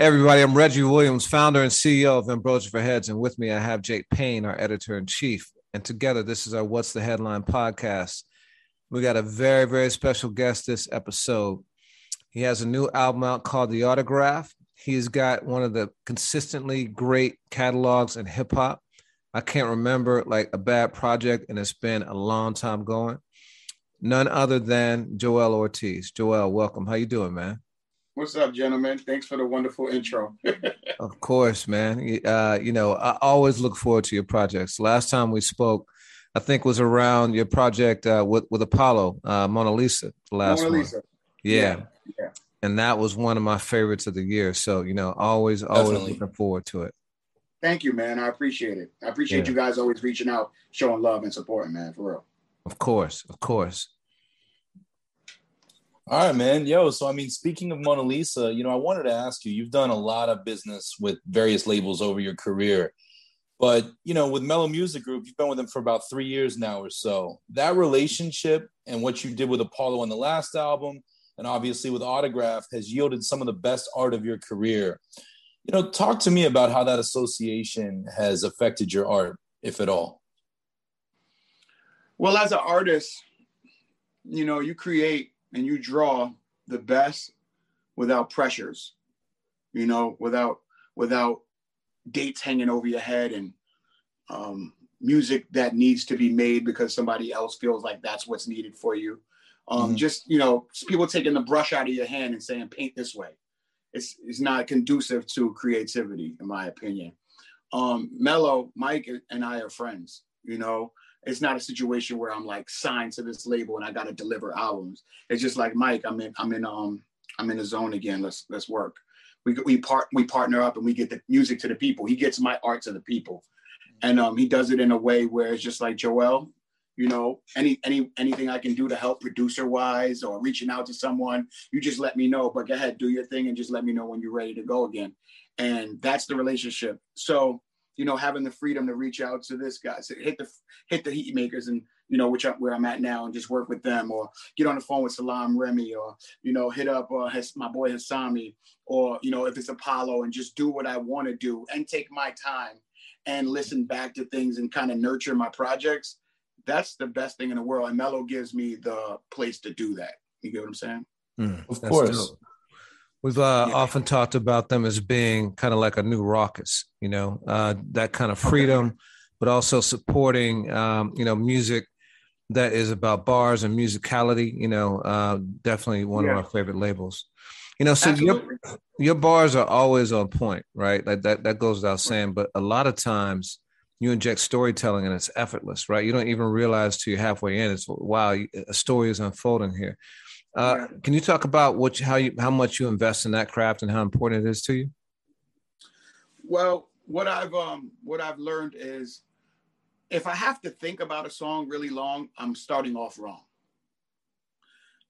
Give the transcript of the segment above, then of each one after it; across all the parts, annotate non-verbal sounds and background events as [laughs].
Hey everybody, I'm Reggie Williams, founder and CEO of Ambrosia for Heads, and with me I have Jake Payne, our editor in chief. And together, this is our What's the Headline podcast. We got a very, very special guest this episode. He has a new album out called The Autograph. He's got one of the consistently great catalogs in hip hop. I can't remember like a bad project, and it's been a long time going. None other than Joell Ortiz. Joell, welcome. How you doing, man? What's up, gentlemen? Thanks for the wonderful intro. [laughs] of course, man. Uh, you know, I always look forward to your projects. Last time we spoke, I think was around your project uh, with with Apollo, uh, Mona Lisa. The last Mona Lisa. One. Yeah. yeah. yeah. And that was one of my favorites of the year. So, you know, always, always Definitely. looking forward to it. Thank you, man. I appreciate it. I appreciate yeah. you guys always reaching out, showing love and supporting, man, for real. Of course, of course. All right, man. Yo, so I mean, speaking of Mona Lisa, you know, I wanted to ask you, you've done a lot of business with various labels over your career. But, you know, with Mello Music Group, you've been with them for about three years now or so. That relationship and what you did with Apollo on the last album, and obviously with Autograph, has yielded some of the best art of your career. You know, talk to me about how that association has affected your art, if at all. Well, as an artist, you know, you create and you draw the best without pressures, you know, without without dates hanging over your head and um, music that needs to be made because somebody else feels like that's what's needed for you. Um, mm-hmm. Just you know, people taking the brush out of your hand and saying paint this way. It's it's not conducive to creativity, in my opinion. Um, Mello, Mike, and I are friends. You know, it's not a situation where I'm like signed to this label and I got to deliver albums. It's just like Mike, I'm in, I'm in, um, I'm in the zone again. Let's let's work. We we part we partner up and we get the music to the people. He gets my art to the people, and um, he does it in a way where it's just like Joell. You know, any any anything I can do to help producer wise or reaching out to someone, you just let me know. But go ahead, do your thing, and just let me know when you're ready to go again. And that's the relationship. So you know, having the freedom to reach out to this guy, so hit the hit the Heatmakerz and you know which I, where I'm at now and just work with them, or get on the phone with Salaam Remi, or you know hit up uh, his, my boy Hassami, or you know if it's Apollo and just do what I want to do and take my time and listen back to things and kind of nurture my projects. That's the best thing in the world, and Mello gives me the place to do that. You get what I'm saying? Mm, of course. Dope. We've uh, yeah. often talked about them as being kind of like a new Rawkus, you know, uh, that kind of freedom, okay. but also supporting, um, you know, music that is about bars and musicality. You know, uh, definitely one yeah. of our favorite labels. You know, so your your bars are always on point, right? Like that that goes without saying. But a lot of times you inject storytelling and it's effortless, right? You don't even realize till you're halfway in. It's wow, a story is unfolding here. Uh, can you talk about what how you how much you invest in that craft and how important it is to you? Well, what I've um what I've learned is if I have to think about a song really long, I'm starting off wrong.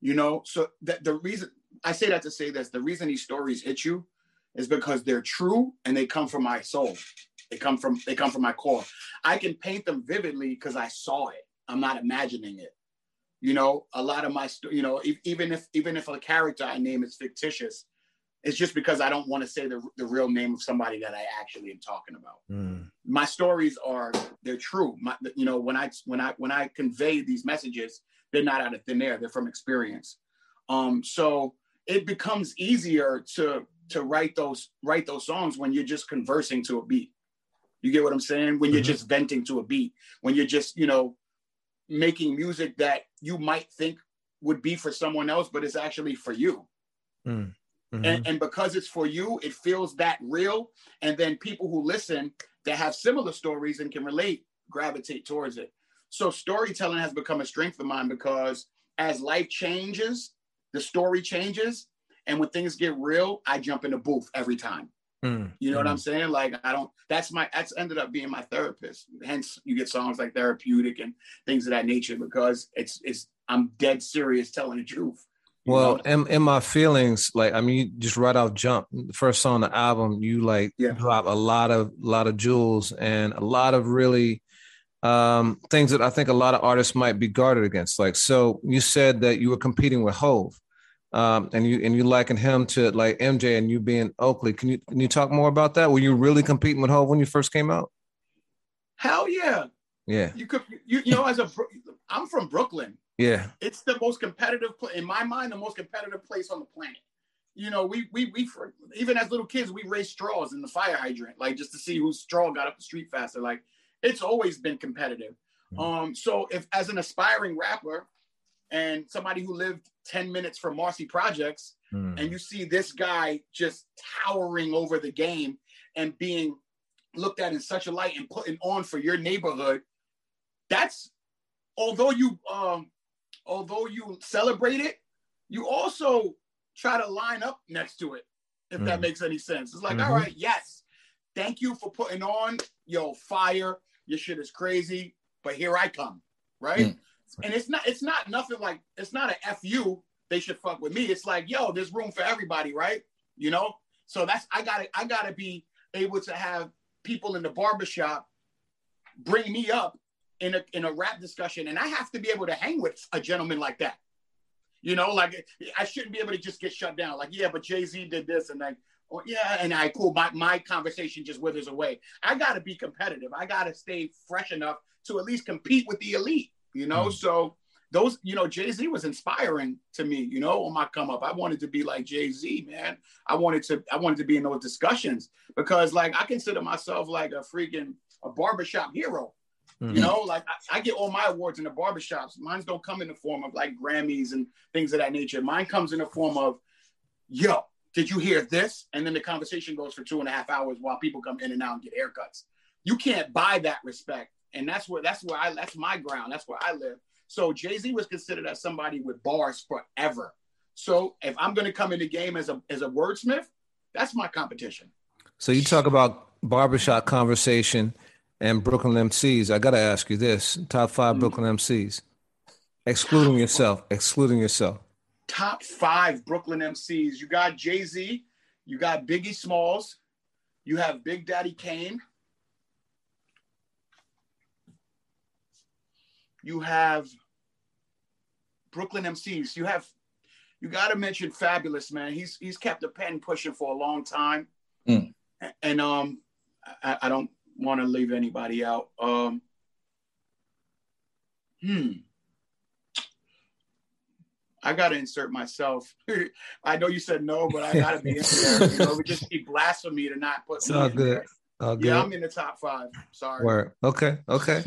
You know, so that the reason I say that to say this, the reason these stories hit you is because they're true and they come from my soul. They come from they come from my core. I can paint them vividly because I saw it. I'm not imagining it you know a lot of my you know even if even if a character i name is fictitious it's just because i don't want to say the, the real name of somebody that i actually am talking about. Mm. my stories are they're true. My, you know when i when i when i convey these messages they're not out of thin air they're from experience. Um so it becomes easier to to write those write those songs when you're just conversing to a beat. You get what i'm saying? When you're mm-hmm. just venting to a beat. When you're just you know making music that you might think would be for someone else, but it's actually for you. Mm. Mm-hmm. And, and because it's for you, it feels that real. And then people who listen that have similar stories and can relate gravitate towards it. So storytelling has become a strength of mine because as life changes, the story changes. And when things get real, I jump in the booth every time. Mm. You know what I'm Mm. saying? Like I don't. That's my. That's ended up being my therapist. Hence, you get songs like therapeutic and things of that nature because it's it's. I'm dead serious telling the truth. Well, in, in my feelings, like I mean, you just right off jump, the first song on the album, you like Yeah. drop a lot of a lot of jewels and a lot of really um things that I think a lot of artists might be guarded against. Like, so you said that you were competing with Hove, um, and you and you liken him to like MJ and you being Oakley. Can you can you talk more about that? Were you really competing with Hove when you first came out? hell yeah, Yeah, you could. You, you know, as a I'm from Brooklyn. yeah, It's the most competitive in my mind, the most competitive place on the planet. You know, we we we for, even as little kids, we raced straws in the fire hydrant, like just to see whose straw got up the street faster. Like it's always been competitive. Mhm. Um, so if as an aspiring rapper and somebody who lived 10 minutes from Marcy Projects, Mm. and you see this guy just towering over the game and being looked at in such a light and putting on for your neighborhood, that's although you um although you celebrate it, you also try to line up next to it, if that Mhm. makes any sense. It's like, Mhm. all right, yes, thank you for putting on yo fire. Your shit is crazy, but here I come, right? Mm. And it's not it's not nothing like it's not a fu. They should fuck with me. It's like yo, there's room for everybody, right? You know. So that's I gotta I gotta be able to have people in the barbershop bring me up in a in a rap discussion, and I have to be able to hang with a gentleman like that. You know, like I shouldn't be able to just get shut down. Like, yeah, but Jay Z did this, and like, yeah, and I cool. My my conversation just withers away. I got to be competitive. I got to stay fresh enough to at least compete with the elite. You know, Mm. so those, you know, Jay Z was inspiring to me. You know, on my come up, I wanted to be like Jay Z, man. I wanted to, I wanted to be in those discussions because, like, I consider myself like a freaking a barbershop hero. Mhm. You know, like I, I get all my awards in the barbershops. Mine don't come in the form of like Grammys and things of that nature. Mine comes in the form of, yo, did you hear this? And then the conversation goes for two and a half hours while people come in and out and get haircuts. You can't buy that respect. And that's where that's where I that's my ground. That's where I live. So Jay-Z was considered as somebody with bars forever. So if I'm gonna come in the game as a as a wordsmith, that's my competition. So you talk about barbershop conversation and Brooklyn MCs. I got to ask you this: top five Mm. Brooklyn MCs, excluding yourself, excluding yourself. top five Brooklyn MCs. You got Jay Z, you got Biggie Smalls, you have Big Daddy Kane, you have Brooklyn MCs. You have you got to mention Fabolous man. He's he's kept the pen pushing for a long time, Mm. and um, I, I don't want to leave anybody out. Um, hmm. I gotta insert myself. [laughs] I know you said no, but I gotta be in there. You know, it would just be blasphemy to not put It's all good. there. Oh, good. Yeah, I'm in the top five. Sorry. Word. Okay. Okay.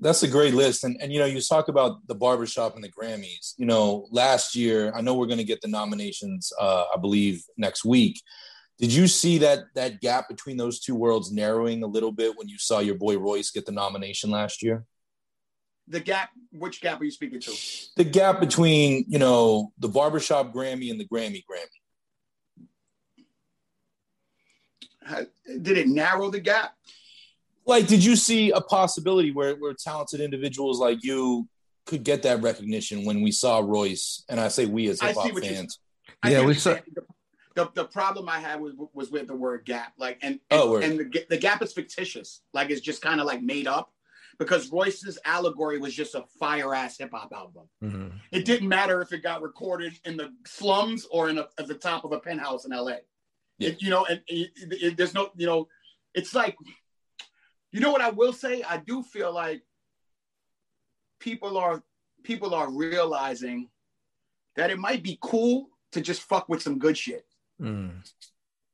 That's a great list. And, and you know, you talk about the barbershop and the Grammys. You know, last year, I know we're going to get the nominations, uh, I believe, next week. Did you see that that gap between those two worlds narrowing a little bit when you saw your boy Royce get the nomination last year? The gap. Which gap are you speaking to? The gap between, you know, the barbershop Grammy and the Grammy Grammy. Did it narrow the gap? Like, did you see a possibility where, where talented individuals like you could get that recognition when we saw Royce? And I say we as hip hop fans. Yeah, we what saw- The, the, the problem I had was was with the word gap. Like, and and, Oh, and the, the gap is fictitious. Like, it's just kind of like made up because Royce's allegory was just a fire ass hip hop album. Mhm. It didn't matter if it got recorded in the slums or in a, at the top of a penthouse in LA. Yeah. It, you know, and it, it- it- there's no, you know, it's like, you know what I will say? I do feel like people are people are realizing that it might be cool to just fuck with some good shit. Mm.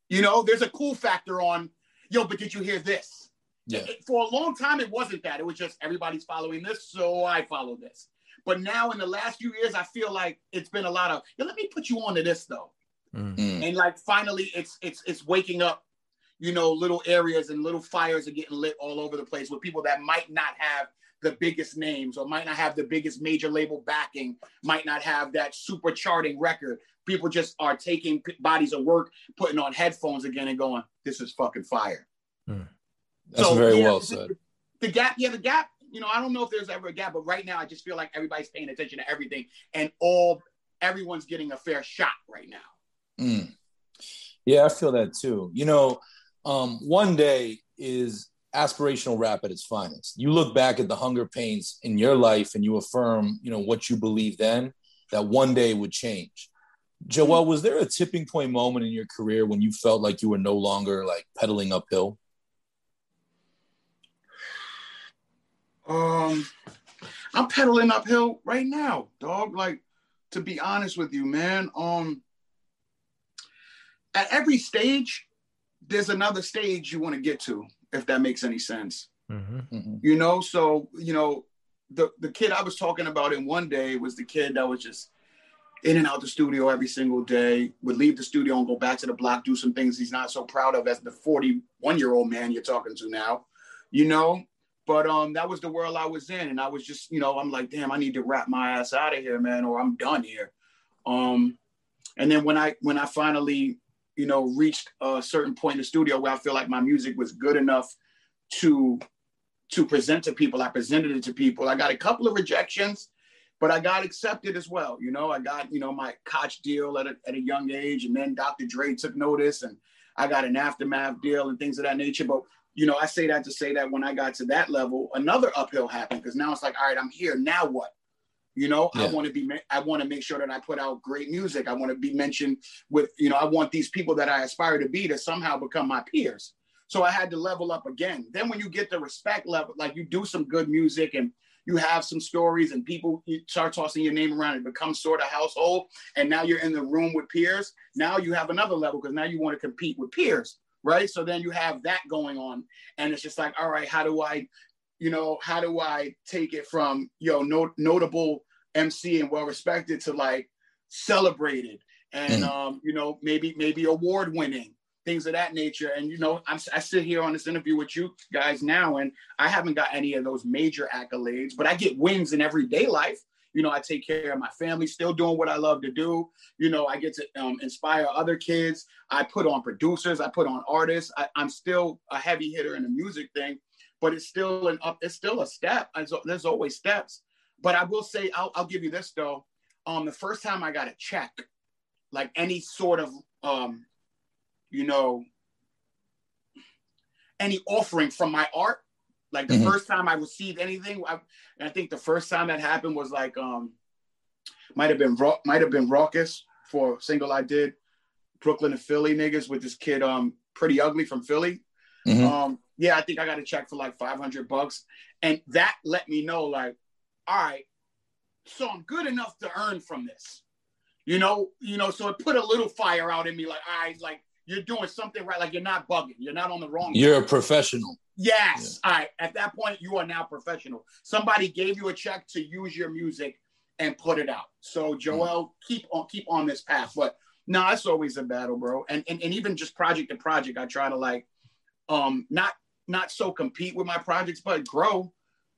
You know, there's a cool factor on, yo, but did you hear this? Yeah. It- for a long time, it wasn't that. It was just everybody's following this, so I follow this. But now, in the last few years, I feel like it's been a lot of, yo, let me put you onto this though. Mm. Mm. And like finally, it's it's it's waking up. You know, little areas and little fires are getting lit all over the place with people that might not have the biggest names or might not have the biggest major label backing, might not have that super charting record. People just are taking bodies of work, putting on headphones again and going, this is fucking fire. Hmm. That's so, very yeah, well said. The, the gap, yeah, the gap, you know, I don't know if there's ever a gap, but right now I just feel like everybody's paying attention to everything and all everyone's getting a fair shot right now. Mm. Yeah, I feel that too. You know, um, one day is aspirational rap at its finest. You look back at the hunger pains in your life and you affirm, you know, what you believe then that one day would change. Joell, was there a tipping point moment in your career when you felt like you were no longer like pedaling uphill? Um, I'm pedaling uphill right now, dog. Like, to be honest with you, man. Um, at every stage, there's another stage you want to get to, if that makes any sense. Mm-hmm. mm-hmm. You know, so you know, the the kid I was talking about in one day was the kid that was just in and out the studio every single day, would leave the studio and go back to the block, do some things he's not so proud of as the 41 year old man you're talking to now, you know. But um, that was the world I was in, and I was just, you know, I'm like, damn, I need to wrap my ass out of here, man, or I'm done here. Um, and then when I when I finally you know, reached a certain point in the studio where I feel like my music was good enough to to present to people. I presented it to people. I got a couple of rejections, but I got accepted as well. You know, I got, you know, my Koch deal at a, at a young age, and then Dr. Dre took notice, and I got an aftermath deal and things of that nature. But you know, I say that to say that when I got to that level, another uphill happened because now it's like, all right, I'm here. Now what? You know, yeah. I want to be, I want to make sure that I put out great music. I want to be mentioned with, you know, I want these people that I aspire to be to somehow become my peers. So I had to level up again. Then when you get the respect level, like you do some good music and you have some stories and people you start tossing your name around, it becomes sort of household. And now you're in the room with peers. Now you have another level because now you want to compete with peers, right? So then you have that going on. And it's just like, all right, how do I you know, how do I take it from, you know, not, notable MC and well respected to like celebrated and, mm. um, you know, maybe, maybe award winning things of that nature. And, you know, I'm, I sit here on this interview with you guys now, and I haven't got any of those major accolades, but I get wins in everyday life. You know, I take care of my family, still doing what I love to do. You know, I get to um, inspire other kids. I put on producers, I put on artists. I, I'm still a heavy hitter in the music thing but it's still an up. It's still a step. There's always steps. But I will say, I'll, I'll give you this though. Um, the first time I got a check, like any sort of, um, you know, any offering from my art, like the mm-hmm. first time I received anything, I, I think the first time that happened was like, um, might have been might have been Rawkus for a single I did, Brooklyn and Philly niggas with this kid, um, pretty ugly from Philly. Mm-hmm. Um, yeah, I think I got a check for like 500 bucks. And that let me know, like, all right, so I'm good enough to earn from this. You know, you know, so it put a little fire out in me, like, all right, like you're doing something right, like you're not bugging, you're not on the wrong. You're a professional. Yes. Yeah. All right. At that point, you are now professional. Somebody gave you a check to use your music and put it out. So Joell, mm. keep on keep on this path. But no, it's always a battle, bro. And, and and even just project to project, I try to like um not not so compete with my projects, but grow,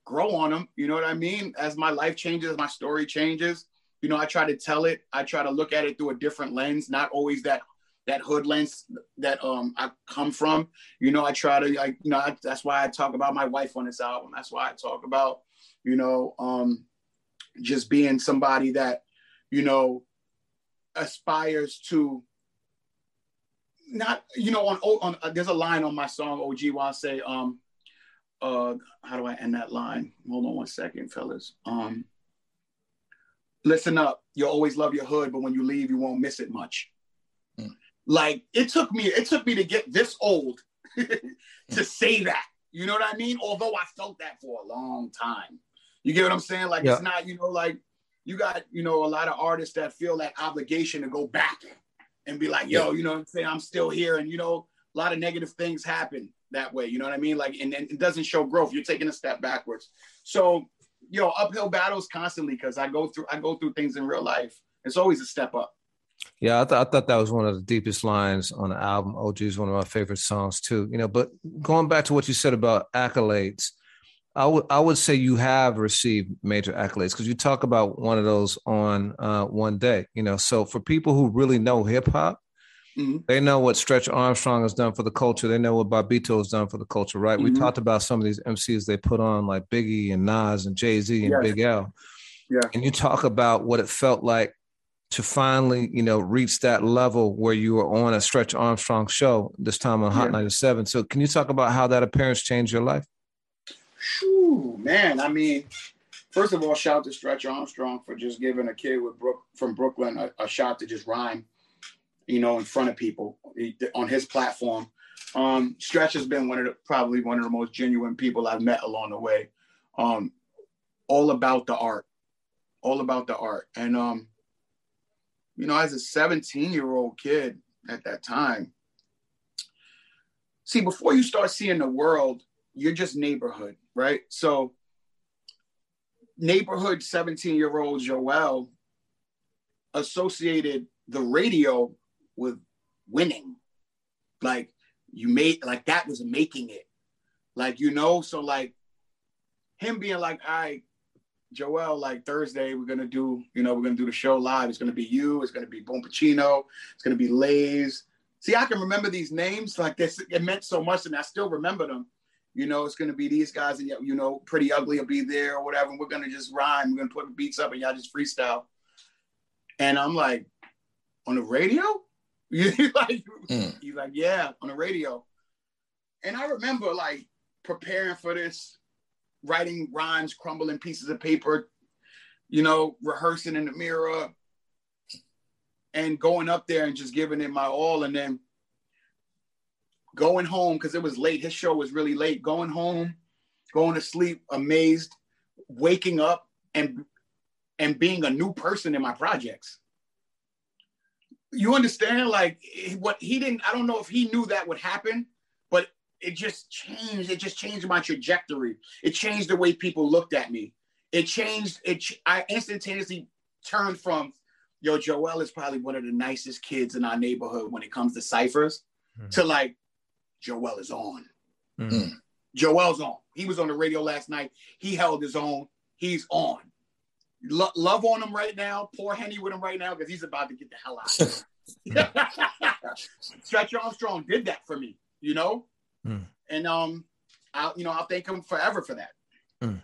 grow on them. You know what I mean? As my life changes, my story changes. You know, I try to tell it. I try to look at it through a different lens, not always that that hood lens that um I come from. You know, I try to like you know I, that's why I talk about my wife on this album. That's why I talk about you know um just being somebody that you know aspires to not you know on on uh, there's a line on my song OG where I say um uh how do I end that line? Hold on one second, fellas. Um listen up, you'll always love your hood, but when you leave, you won't miss it much. Mm. Like it took me, it took me to get this old [laughs] to say that. You know what I mean? Although I felt that for a long time. You get what I'm saying? Like yeah. it's not, you know, like you got, you know, a lot of artists that feel that obligation to go back and be like, yo, you know what I'm saying? I'm still here. And, you know, a lot of negative things happen that way. You know what I mean? Like, and, and it doesn't show growth. You're taking a step backwards. So, you know, uphill battles constantly because I go through, I go through things in real life. It's always a step up. Yeah, I, th- I thought that was one of the deepest lines on the album. OG is one of my favorite songs too. You know, but going back to what you said about accolades, I would I would say you have received major accolades because you talk about one of those on uh, one day. You know, so for people who really know hip hop, mm-hmm. they know what Stretch Armstrong has done for the culture. They know what Bobbito has done for the culture, right? Mm-hmm. We talked about some of these MCs they put on like Biggie and Nas and Jay Z and yes. Big L. Yeah, and you talk about what it felt like to finally, you know, reach that level where you were on a Stretch Armstrong show this time on Hot yeah. 97. So, can you talk about how that appearance changed your life? Whew, man, I mean, first of all, shout to Stretch Armstrong for just giving a kid with Brook from Brooklyn a, a shot to just rhyme, you know, in front of people on his platform. Um, Stretch has been one of the probably one of the most genuine people I've met along the way. Um, all about the art, all about the art, and um, you know, as a 17 year old kid at that time, see, before you start seeing the world, you're just neighborhood right? So, neighborhood 17 year old Joell associated the radio with winning. Like, you made, like, that was making it. Like, you know, so like him being like, right, Joell, like Thursday, we're gonna do, you know, we're gonna do the show live. It's gonna be you, it's gonna be Boom Pacino, it's gonna be Lays. See, I can remember these names like this. It meant so much, and I still remember them you know, it's gonna be these guys, and you know, pretty ugly will be there or whatever. And we're gonna just rhyme. We're gonna put the beats up, and y'all just freestyle. And I'm like, on the radio? [laughs] he's like, mm. he's like, yeah, on the radio. And I remember like preparing for this, writing rhymes, crumbling pieces of paper, you know, rehearsing in the mirror, and going up there and just giving it my all. And then going home because it was late. His show was really late. Going home, going to sleep, amazed, waking up and and being a new person in my projects. You understand? Like what he didn't. I don't know if he knew that would happen, but it just changed. It just changed my trajectory. It changed the way people looked at me. It changed. It. I instantaneously turned from, yo, Joell is probably one of the nicest kids in our neighborhood when it comes to ciphers, mm-hmm. to like, Joell is on. Mm-hmm. Joell's on. He was on the radio last night. He held his own. He's on. Lo- love on him right now. Poor Henny with him right now because he's about to get the hell out. [laughs] Stretch Armstrong did that for me, you know, mm. and um, I you know I'll thank him forever for that. Mm.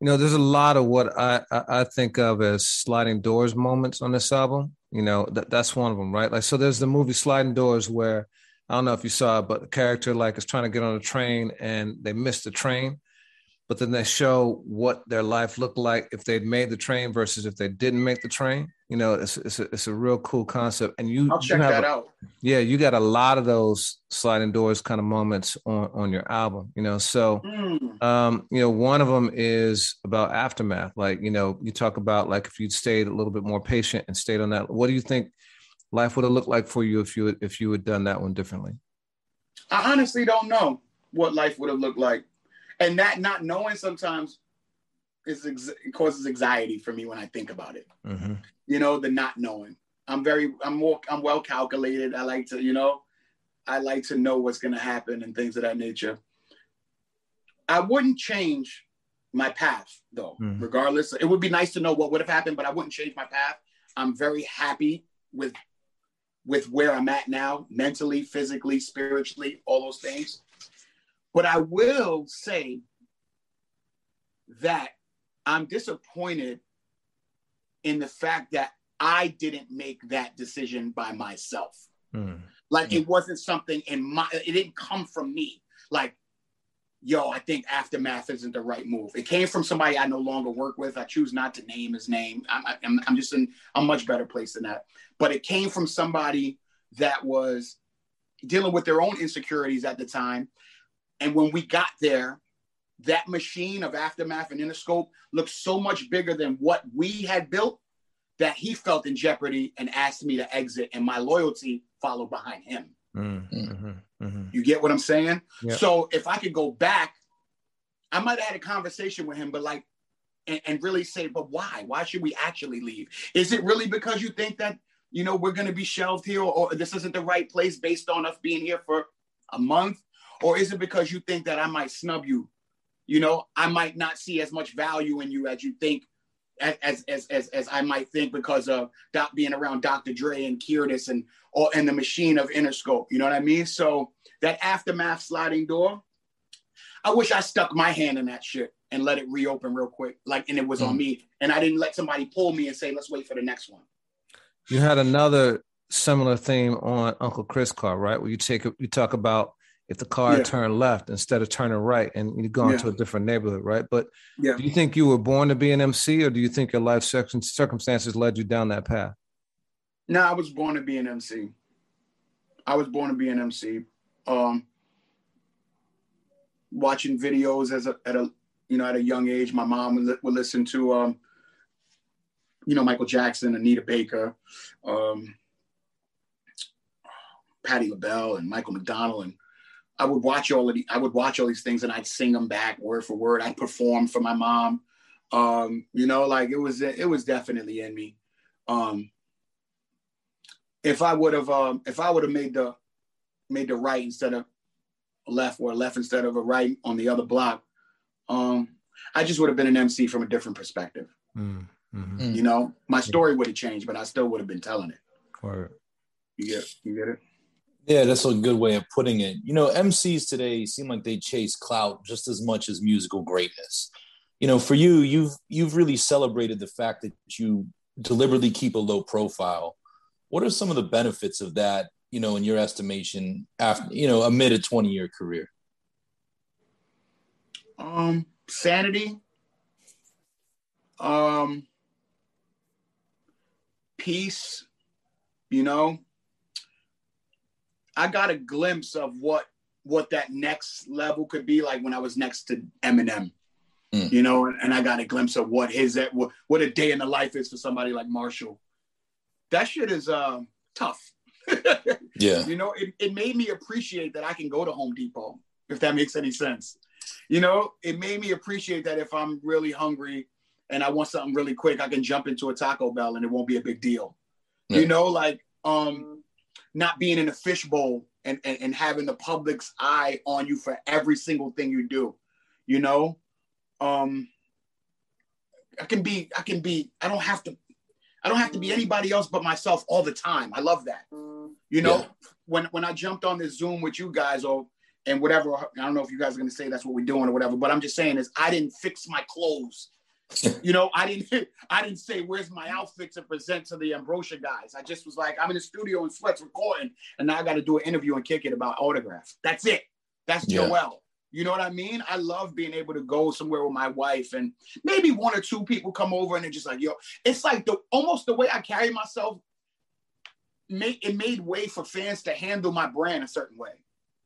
You know, there's a lot of what I, I think of as sliding doors moments on this album. You know, that that's one of them, right? Like, so there's the movie Sliding Doors where I don't know if you saw it, but the character like is trying to get on a train and they missed the train. But then they show what their life looked like if they'd made the train versus if they didn't make the train. You know, it's it's a, it's a real cool concept. And you, I'll check you that a, out. Yeah, you got a lot of those sliding doors kind of moments on on your album. You know, so mm. um, you know, one of them is about aftermath. Like, you know, you talk about like if you'd stayed a little bit more patient and stayed on that. What do you think? Life would have looked like for you if you if you had done that one differently? I honestly don't know what life would have looked like, and that not knowing sometimes is ex- causes anxiety for me when I think about it. Mm-hmm. You know, the not knowing. I'm very I'm more I'm well calculated. I like to you know, I like to know what's going to happen and things of that nature. I wouldn't change my path though. Mm-hmm. Regardless, it would be nice to know what would have happened, but I wouldn't change my path. I'm very happy with with where I'm at now, mentally, physically, spiritually, all those things. But I will say that I'm disappointed in the fact that I didn't make that decision by myself. Mm. Like it wasn't something in my, it didn't come from me. Like yo, I think Aftermath isn't the right move. It came from somebody I no longer work with. I choose not to name his name. I'm, I'm, I'm just in a much better place than that. But it came from somebody that was dealing with their own insecurities at the time. And when we got there, that machine of Aftermath and Interscope looked so much bigger than what we had built that he felt in jeopardy and asked me to exit, and my loyalty followed behind him. Mm, mm-hmm, mm-hmm. You get what I'm saying? Yep. So if I could go back, I might have had a conversation with him, but like, and, and, really say, but why? Why should we actually leave? Is it really because you think that, you know, we're going to be shelved here or, or this isn't the right place based on us being here for a month? Or is it because you think that I might snub you You know, I might not see as much value in you as you think, as as as as I might think because of doc, being around Dr. Dre and Curtis and or in the machine of Interscope. You know what I mean? So that aftermath sliding door, I wish I stuck my hand in that shit and let it reopen real quick, like and it was mm. on me, and I didn't let somebody pull me and say, "Let's wait for the next one." You had another similar theme on Uncle Chris car, right? Where you take you talk about if the car yeah. turned left instead of turning right and you go into yeah. a different neighborhood, right? But yeah. do you think you were born to be an MC or do you think your life circumstances led you down that path? No, I was born to be an MC. I was born to be an MC. Um, watching videos as a, at a you know at a young age, my mom would, would listen to um, you know Michael Jackson, Anita Baker, um, Patti LaBelle, and Michael McDonald, and I would watch all of the I would watch all these things and I'd sing them back word for word. I'd perform for my mom. Um, you know, like it was it was definitely in me. Um, if I would have um, if I would have made the made the right instead of left or left instead of a right on the other block, um, I just would have been an MC from a different perspective. Mm, mm-hmm. You know, my story would have changed, but I still would have been telling it. Word. You get you get it? Yeah, that's a good way of putting it. You know, MCs today seem like they chase clout just as much as musical greatness. You know, for you, you've you've really celebrated the fact that you deliberately keep a low profile. What are some of the benefits of that, you know, in your estimation, after you know, amid a 20-year career? Um, sanity. Um, peace, you know, I got a glimpse of what what that next level could be like when I was next to Eminem. Mm. You know, and I got a glimpse of what his what, what a day in the life is for somebody like Marshall. That shit is uh, tough. [laughs] yeah. You know, it, it made me appreciate that I can go to Home Depot, if that makes any sense. You know, it made me appreciate that if I'm really hungry and I want something really quick, I can jump into a Taco Bell and it won't be a big deal. Yeah. You know, like um not being in a fishbowl and, and, and having the public's eye on you for every single thing you do. You know, um, I can be, I can be, I don't have to, I don't have to be anybody else but myself all the time. I love that. You know, yeah. when when I jumped on this Zoom with you guys or and whatever, I don't know if you guys are gonna say that's what we're doing or whatever, but I'm just saying is I didn't fix my clothes [laughs] you know, I didn't [laughs] I didn't say where's my outfit to present to the Ambrosia guys. I just was like, I'm in the studio in sweats recording, and now I got to do an interview and kick it about autographs. That's it. That's yeah. Joell. You know what I mean? I love being able to go somewhere with my wife and maybe one or two people come over and they're just like, yo, it's like the almost the way I carry myself made it made way for fans to handle my brand a certain way.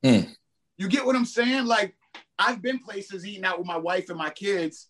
Mm. You get what I'm saying? Like I've been places eating out with my wife and my kids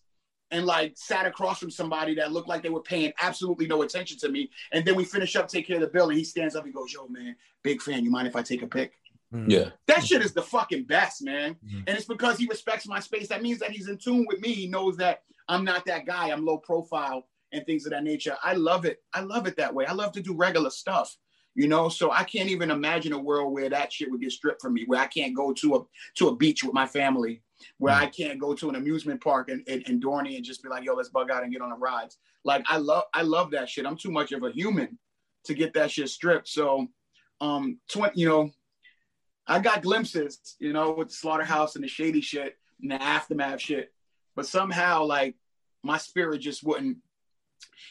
and like sat across from somebody that looked like they were paying absolutely no attention to me. And then we finish up, take care of the bill, and he stands up and goes, Yo, man, big fan. You mind if I take a pic? Mm. Yeah. That shit is the fucking best, man. Mm-hmm. And it's because he respects my space. That means that he's in tune with me. He knows that I'm not that guy. I'm low profile and things of that nature. I love it. I love it that way. I love to do regular stuff. You know, so I can't even imagine a world where that shit would get stripped from me, where I can't go to a to a beach with my family where mm. I can't go to an amusement park in, in, in Dorney and just be like, yo, let's bug out and get on the rides. Like I love I love that shit. I'm too much of a human to get that shit stripped. So um 20, you know, I got glimpses, you know, with the slaughterhouse and the shady shit and the aftermath shit. But somehow like my spirit just wouldn't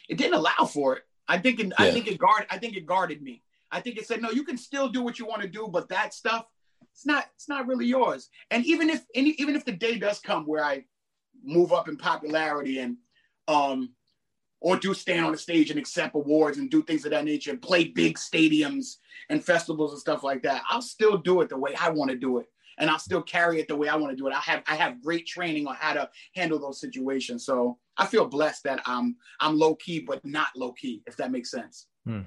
it didn't allow for it. I think it, yeah. I think it guard I think it guarded me. I think it said, no, you can still do what you want to do, but that stuff it's not it's not really yours. And even if any, even if the day does come where I move up in popularity and um or do stand on the stage and accept awards and do things of that nature and play big stadiums and festivals and stuff like that, I'll still do it the way I want to do it. And I'll still carry it the way I want to do it. I have I have great training on how to handle those situations. So I feel blessed that I'm I'm low key, but not low key, if that makes sense. Hmm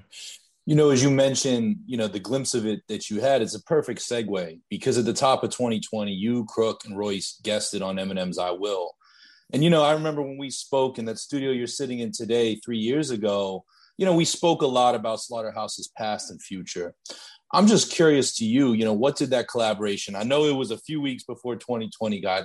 you know, as you mentioned, you know, the glimpse of it that you had, it's a perfect segue because at the top of 2020, you, Crook, and Royce guested on Eminem's I Will. And, you know, I remember when we spoke in that studio you're sitting in today, three years ago, you know, we spoke a lot about Slaughterhouse's past and future. I'm just curious to you, you know, what did that collaboration? I know it was a few weeks before 2020 got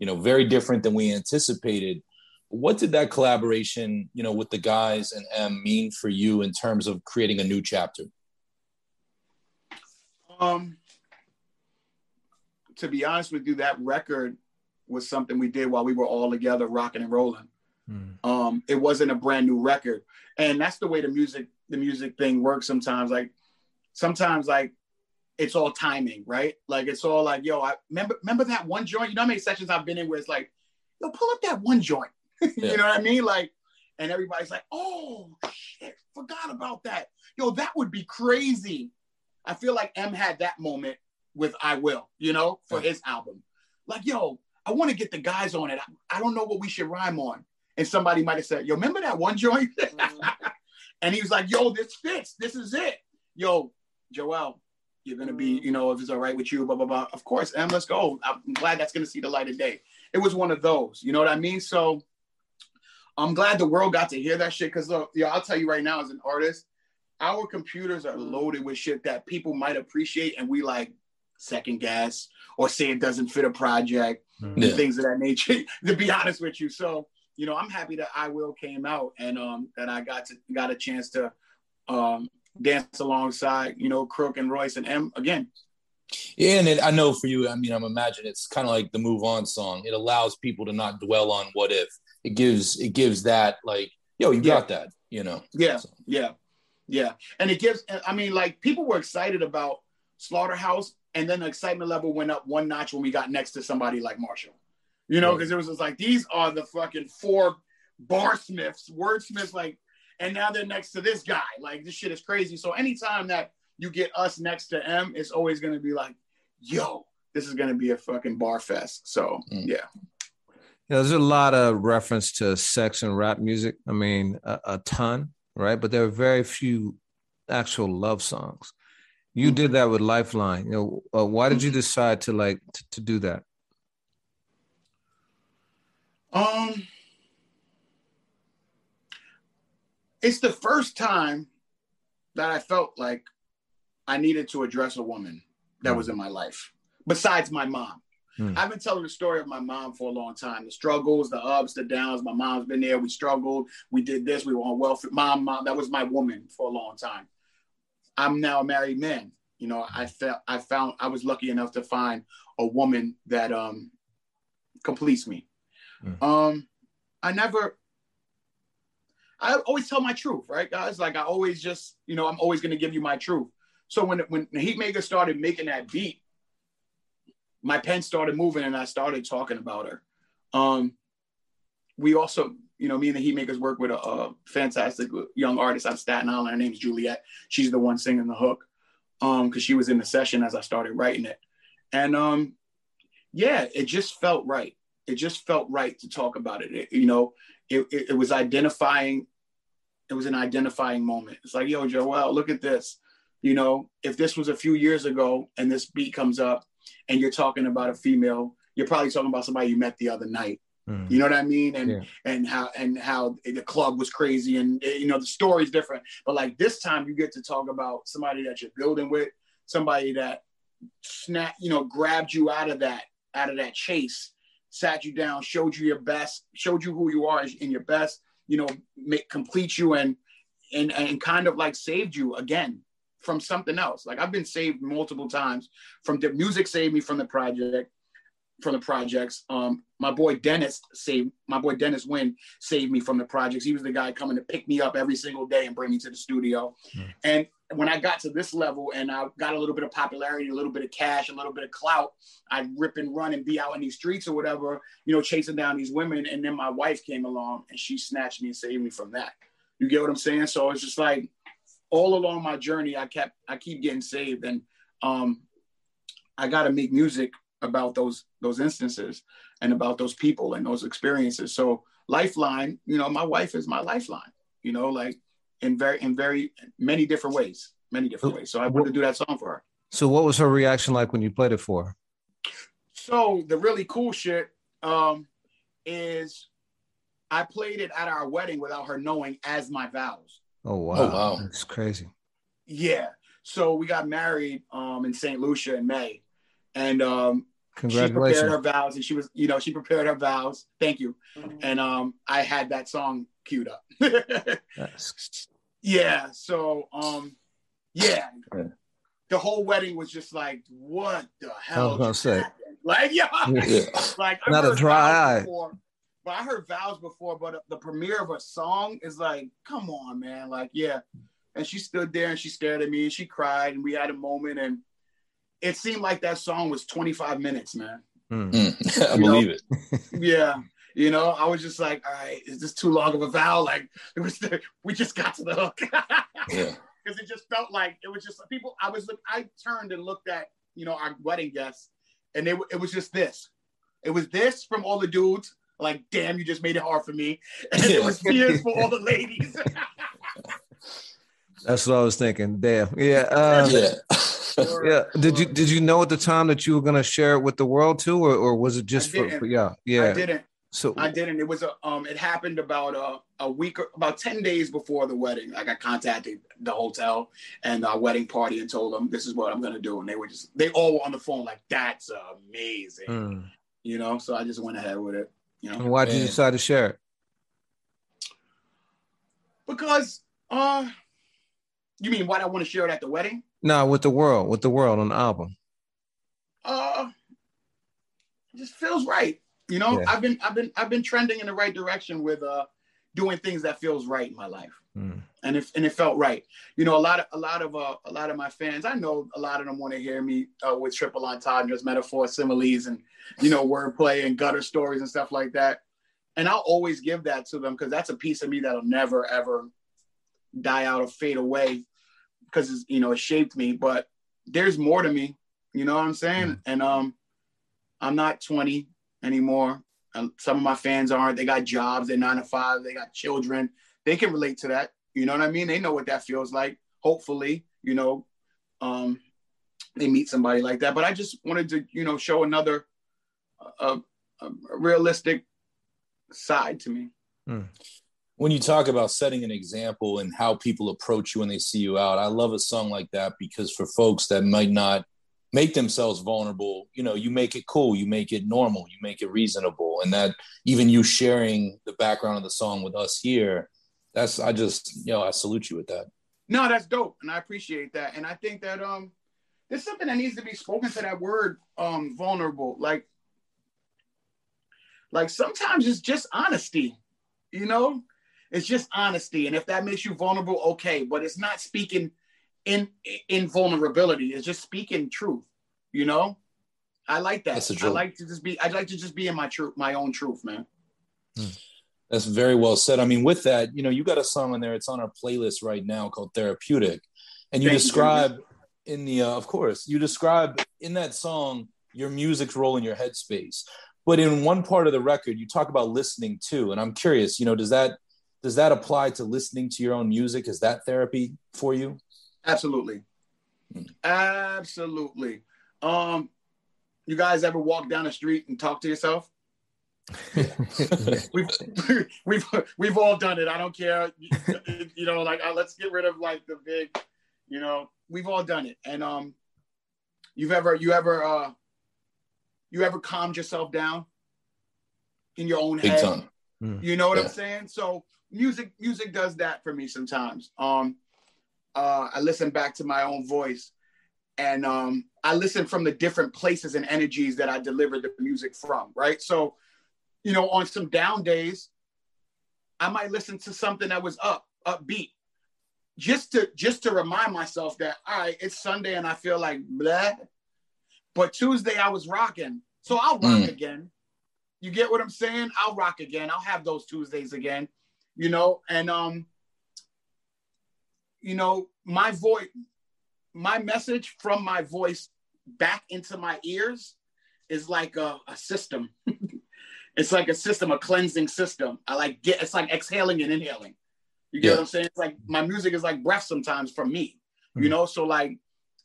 you know, very different than we anticipated. What did that collaboration, you know, with the guys and M mean for you in terms of creating a new chapter? Um, to be honest with you, that record was something we did while we were all together rocking and rolling. Mm. Um, it wasn't a brand new record. And that's the way the music, the music thing works sometimes. Like sometimes like it's all timing, right? Like it's all like, yo, I remember remember that one joint. You know how many sessions I've been in where it's like, yo, pull up that one joint. [laughs] you yeah. know what I mean? Like, and everybody's like, oh shit, forgot about that. Yo, that would be crazy. I feel like M had that moment with I Will, you know, for his album. Like, yo, I want to get the guys on it. I, I, don't know what we should rhyme on. And somebody might have said, yo, remember that one joint? Mm-hmm. [laughs] and he was like, yo, this fits. This is it. Yo, Joell, you're gonna be, mm-hmm. you know, if it's all right with you, blah blah blah. Of course, M, let's go. I'm glad that's gonna see the light of day. It was one of those, you know what I mean? So I'm glad the world got to hear that shit. Cause look, yeah, I'll tell you right now, as an artist, our computers are mm-hmm. loaded with shit that people might appreciate, and we like second guess or say it doesn't fit a project, mm-hmm. and things of that nature. [laughs] to be honest with you, so you know, I'm happy that I Will came out and um that I got to got a chance to um dance alongside, you know, Crook and Royce and M again. Yeah, and it, I know for you, I mean, I'm imagine it's kind of like the move on song. It allows people to not dwell on what if. It gives it gives that like, yo, you yeah. got that, you know. Yeah, so. yeah, yeah, and it gives. I mean, like people were excited about Slaughterhouse, and then the excitement level went up one notch when we got next to somebody like Marshall. You know, because right. it was just like these are the fucking four barsmiths, wordsmiths, like and now they're next to this guy. Like this shit is crazy. So anytime that you get us next to M, it's always gonna be like, yo, this is gonna be a fucking bar fest. So mm. yeah. Yeah, there's a lot of reference to sex and rap music. I mean, a, a ton, right? But there are very few actual love songs. You mm-hmm. did that with Lifeline. You know, uh, why did you decide to like t- to do that? Um, it's the first time that I felt like I needed to address a woman that mm. was in my life, besides my mom. Mm. I've been telling the story of my mom for a long time. The struggles, the ups, the downs. My mom's been there. We struggled. We did this. We were on welfare. Mom, mom, that was my woman for a long time. I'm now a married man. You know, I felt I found I was lucky enough to find a woman that um completes me. Mm. Um, I never I always tell my truth, right, guys? Like I always just, you know, I'm always gonna give you my truth. So when when Heatmaker started making that beat, my pen started moving and I started talking about her. Um, we also, you know, me and the Heatmakerz work with a, a fantastic young artist out of Staten Island. Her name's Juliet. She's the one singing the hook. Um, because she was in the session as I started writing it. And um, yeah, it just felt right. It just felt right to talk about it. it you know, it, it, it, was identifying it was an identifying moment it's like yo joell look at this you know if this was a few years ago and this beat comes up and you're talking about a female you're probably talking about somebody you met the other night. Mm. you know what i mean and yeah. and how and how the club was crazy and you know the story's different but like this time you get to talk about somebody that you're building with somebody that snap you know grabbed you out of that out of that chase sat you down, showed you your best, showed you who you are in your best, you know, make complete you and and and kind of like saved you again from something else. Like I've been saved multiple times from the music saved me from the project, from the projects. Um, my boy Dennis saved my boy Dennis Wynn saved me from the projects. He was the guy coming to pick me up every single day and bring me to the studio. Mm. And when I got to this level and I got a little bit of popularity, a little bit of cash, a little bit of clout, I'd rip and run and be out in these streets or whatever, you know, chasing down these women. And then my wife came along and she snatched me and saved me from that. You get what I'm saying? So it's just like all along my journey, I kept, I keep getting saved. And um, I got to make music about those, those instances and about those people and those experiences. So Lifeline, you know, my wife is my lifeline, you know, like, in very in very many different ways, many different ways. So I wanted to do that song for her. So what was her reaction like when you played it for her? So the really cool shit um, is I played it at our wedding without her knowing as my vows. Oh wow. Oh, wow. That's crazy. Yeah. So we got married um, in St. Lucia in May. And um, Congratulations. She prepared her vows and she was, you know, she prepared her vows. Thank you. And um I had that song queued up. [laughs] Yes. yeah. So um yeah. The whole wedding was just like, what the hell? I was gonna say. happened? Like, [laughs] yeah. Yeah. Like I Not a dry eye. Before, but I heard vows before, but the premiere of a song is like, come on, man. Like, yeah. And she stood there and she stared at me and she cried and we had a moment and it seemed like that song was 25 minutes, man. Mm. [laughs] Mm, I You know? believe it. [laughs] Yeah. You know, I was just like, all right, is this too long of a vow? Like [laughs] it was the, we just got to the hook. Yeah. Because it just felt like it was just people. I was I turned and looked at, you know, our wedding guests, and they, it was just this. It was this from all the dudes, like, damn, you just made it hard for me. And it was tears for all the ladies. That's what I was thinking. Damn. Yeah. Uh, yeah. Yeah. Did you did you know at the time that you were gonna share it with the world too, or, or was it just I for, didn't. for yeah I didn't. So I didn't. It was a um. It happened about a a week, or about ten days before the wedding. Like I contacted the hotel and our wedding party and told them this is what I'm gonna do, and they were just they all were on the phone like that's amazing, Mm. you know. So I just went ahead with it, you know, And why did you decide to share it? because uh, you mean why I want to share it at the wedding? No, with the world, with the world on the album. uh it just feels right you know Yeah. i've been i've been i've been trending in the right direction with uh doing things that feels right in my life Mm. and if and it felt right you know a lot of a lot of uh, a lot of my fans i know a lot of them want to hear me uh, with triple entendres metaphors similes and you know wordplay and gutter stories and stuff like that and i'll always give that to them because that's a piece of me that'll never ever die out or fade away because it's, you know it shaped me but there's more to me you know what i'm saying? And um i'm not 20 anymore and some of my fans aren't they got jobs they're nine to five they got children they can relate to that you know what i mean? They know what that feels like hopefully you know um they meet somebody like that but i just wanted to you know show another uh, a, a realistic side to me when you talk about setting an example and how people approach you when they see you out, I love a song like that because for folks that might not make themselves vulnerable, you know, you make it cool, you make it normal, you make it reasonable. And that even you sharing the background of the song with us here, that's I just, you know, I salute you with that. No, that's dope, and I appreciate that. And I think that um, there's something that needs to be spoken to that word um, vulnerable. Like, like sometimes it's just honesty, you know. It's just honesty, and if that makes you vulnerable, okay. But it's not speaking in in vulnerability. It's just speaking truth, you know. I like that. I like to just be. I'd like to just be in my truth, my own truth, man. That's very well said. I mean, with that, you know, you got a song on there. It's on our playlist right now called Therapeutic. And you Thank you, describe in the, uh, of course, you describe in that song your music's role in your headspace. But in one part of the record, you talk about listening too. And I'm curious, you know, does that does that apply to listening to your own music? Is that therapy for you? Absolutely. Hmm. Absolutely. Um, you guys ever walk down the street and talk to yourself? [laughs] We've [laughs] we've we've all done it. I don't care. You, [laughs] you know, like uh, let's get rid of like the big, you know, we've all done it. And um, you've ever you ever uh, you ever calmed yourself down in your own Big head? time. You know what Yeah. I'm saying? So music music does that for me sometimes. Um uh I listen back to my own voice and um I listen from the different places and energies that I deliver the music from, right? So, you know, on some down days, I might listen to something that was up, upbeat. Just to just to remind myself that all right, it's Sunday and I feel like blah. But Tuesday I was rocking. So I'll rock Mm. again. You get what I'm saying? I'll rock again. I'll have those Tuesdays again, you know, and um, you know, my voice, my message from my voice back into my ears is like a, a system. [laughs] it's like a system, a cleansing system. I like get it's like exhaling and inhaling. You get Yeah. what I'm saying? It's like my music is like breath sometimes from me. You Mhm. know, so like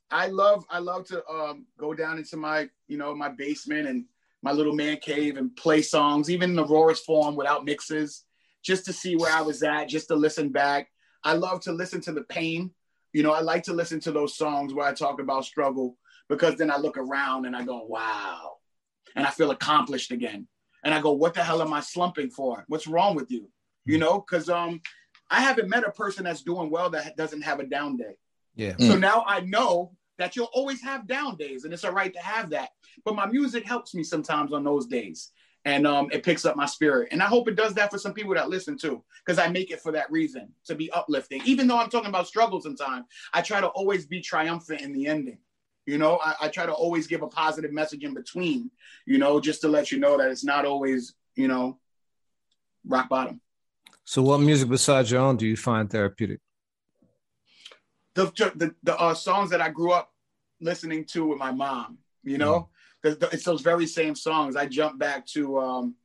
I love I love to um go down into my, you know, my basement and my little man cave and play songs, even in the rawest form without mixes, just to see where I was at, just to listen back. I love to listen to the pain. You know, I like to listen to those songs where I talk about struggle because then I look around and I go, wow, and I feel accomplished again. And I go, what the hell am I slumping for? What's wrong with you? You know, because um, I haven't met a person that's doing well that doesn't have a down day. Yeah. So now I know that you'll always have down days, and it's all right to have that. But my music helps me sometimes on those days, and um, it picks up my spirit. And I hope it does that for some people that listen too, because I make it for that reason to be uplifting. Even though I'm talking about struggles sometimes, I try to always be triumphant in the ending. You know, I, I try to always give a positive message in between. You know, just to let you know that it's not always you know rock bottom. So, what music besides your own do you find therapeutic? the the, the uh, songs that I grew up listening to with my mom. You know. The, the, it's those very same songs. I jump back to um,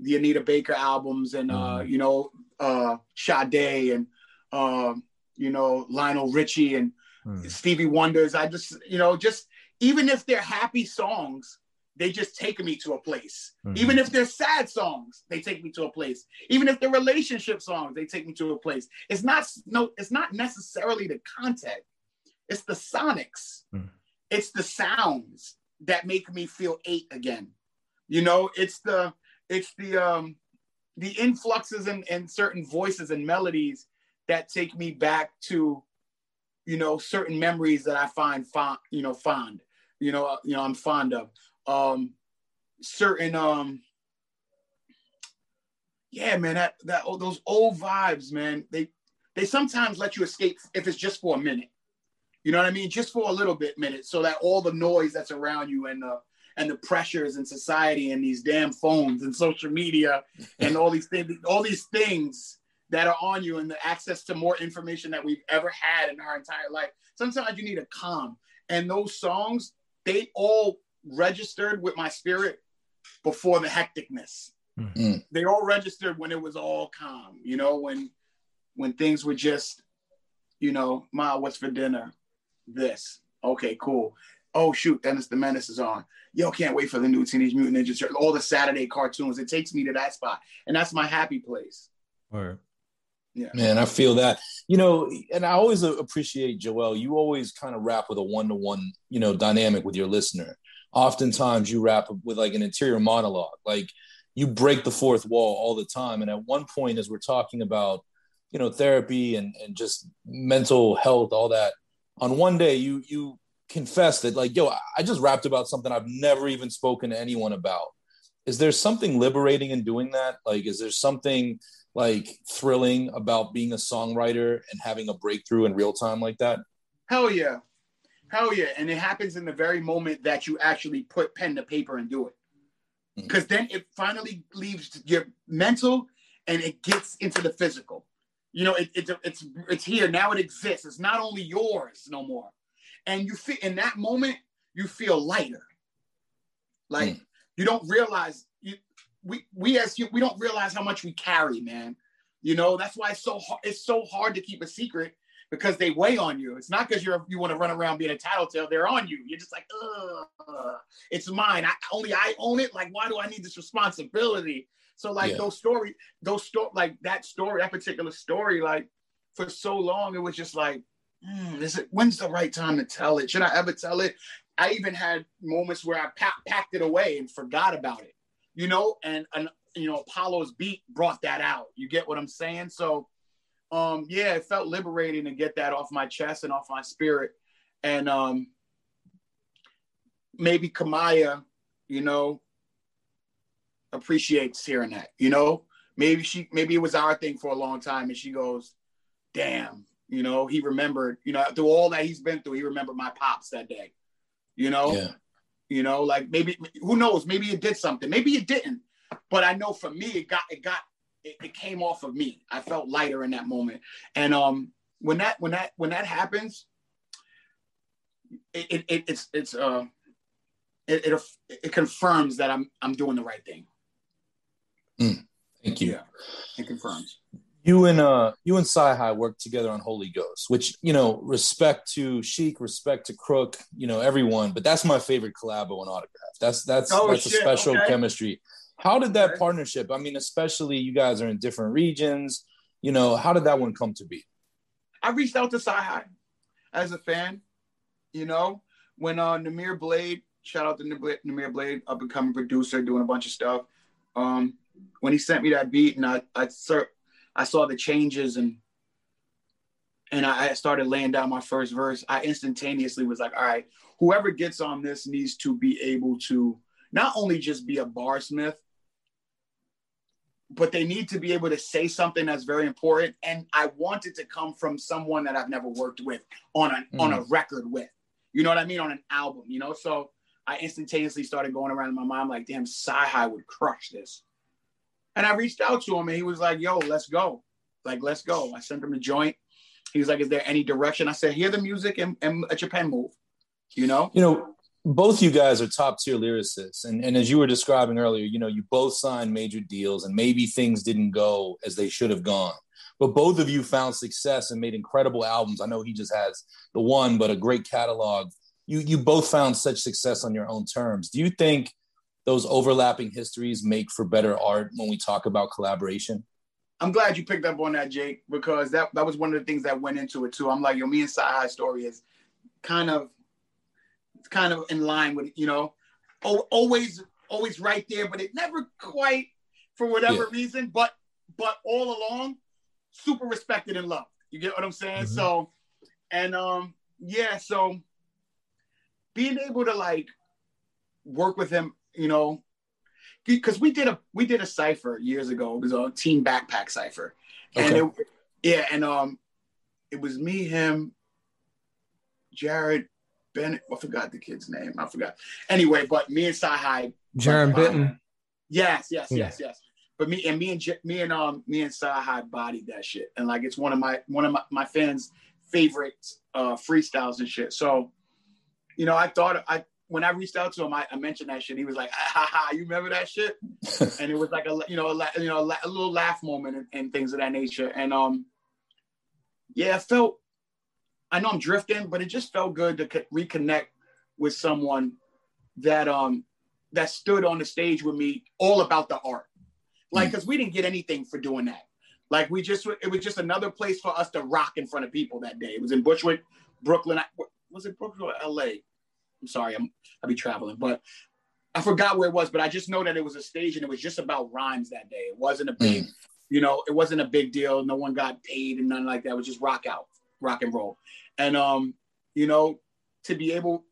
the Anita Baker albums and uh, mm. you know uh, Sade and uh, you know Lionel Richie and mm. Stevie Wonders. I just you know just even if they're happy songs, they just take me to a place. Mm-hmm. Even if they're sad songs, they take me to a place. Even if they're relationship songs, they take me to a place. It's not no, it's not necessarily the content. It's the sonics. Mm. It's the sounds that make me feel eight again. You know, it's the it's the um the influxes and in, in certain voices and melodies that take me back to you know certain memories that I find fond, you know, fond. You know, uh, you know, I'm fond of um certain um yeah man that that oh, those old vibes man they they sometimes let you escape if it's just for a minute you know what i mean just for a little bit minute so that all the noise that's around you and the and the pressures in society and these damn phones and social media and all these things all these things that are on you and the access to more information that we've ever had in our entire life sometimes you need a calm and those songs they all registered with my spirit before the hecticness. Mm-hmm. They all registered when it was all calm, you know, when when things were just, you know, Ma, what's for dinner? This. Okay, cool. Oh shoot, Dennis the Menace is on. Yo, can't wait for the new Teenage Mutant Ninja Turtles. All the Saturday cartoons. It takes me to that spot, and that's my happy place. All right. Yeah. Man, I feel that. You know, and I always appreciate Joell. You always kind of rap with a one to one, you know, dynamic with your listener oftentimes you rap with like an interior monologue like you break the fourth wall all the time and at one point as we're talking about you know therapy and, and just mental health all that on one day you you confess that like yo i just rapped about something i've never even spoken to anyone about is there something liberating in doing that like is there something like thrilling about being a songwriter and having a breakthrough in real time like that hell yeah Hell yeah. And it happens in the very moment that you actually put pen to paper and do it. Because mm-hmm. then it finally leaves your mental and it gets into the physical. You know, it, it, it's it's here now. It exists. It's not only yours no more. And you feel in that moment you feel lighter. Like mm. you don't realize you we we as you we don't realize how much we carry, man. You know that's why it's so hard. It's so hard to keep a secret because they weigh on you. It's not because you're you want to run around being a tattletale. They're on you. You're just like, Ugh, it's mine. I only I own it. Like, why do I need this responsibility? So like yeah. those story, those story, like that story, that particular story, like for so long, it was just like, mm, is it when's the right time to tell it? Should I ever tell it? I even had moments where I pa- packed it away and forgot about it, you know, and and you know Apollo's beat brought that out. You get what I'm saying? So um, yeah, it felt liberating to get that off my chest and off my spirit. And um, maybe Kamaya, you know, appreciates hearing that, you know, maybe she, maybe it was our thing for a long time. And she goes, damn, you know, he remembered, you know, through all that he's been through, he remembered my pops that day, you know, yeah. you know, like maybe, who knows, maybe it did something, maybe it didn't, but I know for me, it got, it got it, it came off of me. I felt lighter in that moment. And um, when that when that when that happens, it, it, it's it's uh it, it, it confirms that I'm I'm doing the right thing. Mm, thank you. Yeah, it confirms. You and uh you and Sci-Hi worked together on Holy Ghost, which you know, respect to Sheek, respect to Crook, you know, everyone. But that's my favorite collabo and autograph. That's that's oh, that's shit. a special okay. chemistry. How did that partnership? I mean, especially you guys are in different regions. You know, how did that one come to be? I reached out to Sci as a fan. You know, when uh, Namir Blade shout out to Namir Blade, up and coming producer, doing a bunch of stuff. Um, when he sent me that beat, and I I, I saw the changes and and I started laying down my first verse, I instantaneously was like, all right, whoever gets on this needs to be able to not only just be a barsmith, but they need to be able to say something that's very important. And I want it to come from someone that I've never worked with on a mm. on a record with. You know what I mean? On an album, you know? So I instantaneously started going around in my mind like, damn, Sci would crush this. And I reached out to him and he was like, yo, let's go. Like, let's go. I sent him a joint. He was like, is there any direction? I said, hear the music and, and let your pen move. You know? You know, both you guys are top tier lyricists. And, and as you were describing earlier, you know, you both signed major deals and maybe things didn't go as they should have gone. But both of you found success and made incredible albums. I know he just has the one, but a great catalog. You you both found such success on your own terms. Do you think those overlapping histories make for better art when we talk about collaboration? I'm glad you picked up on that, Jake, because that, that was one of the things that went into it too. I'm like, yo, me and Sci story is kind of kind of in line with, you know, always always right there, but it never quite for whatever yeah. reason, but but all along, super respected and loved. You get what I'm saying? Mm-hmm. So and um yeah, so being able to like work with him, you know, because we did a we did a cipher years ago. It was a team backpack cipher, okay. and it, yeah, and um, it was me, him, Jared, Bennett. I forgot the kid's name. I forgot. Anyway, but me and Sci Jared Benton. Yes, yes, yeah. yes, yes. But me and me and me and um me and Sci bodied that shit, and like it's one of my one of my, my fans' favorite uh freestyles and shit. So, you know, I thought I when I reached out to him, I, I, mentioned that shit. He was like, ah, ha ha, you remember that shit? [laughs] and it was like a you know a, you know a, little laugh moment and, and, things of that nature. And um, yeah, it felt. I know I'm drifting, but it just felt good to co- reconnect with someone that um that stood on the stage with me all about the art. Like, because mm. we didn't get anything for doing that. Like, we just it was just another place for us to rock in front of people that day. It was in Bushwick, Brooklyn. Was it Brooklyn or L.A.? I'm sorry, I'm I'll be traveling, but I forgot where it was, but I just know that it was a stage and it was just about rhymes that day. It wasn't a big, mm. you know, it wasn't a big deal. No one got paid and nothing like that. It was just rock out, rock and roll. And um, you know, to be able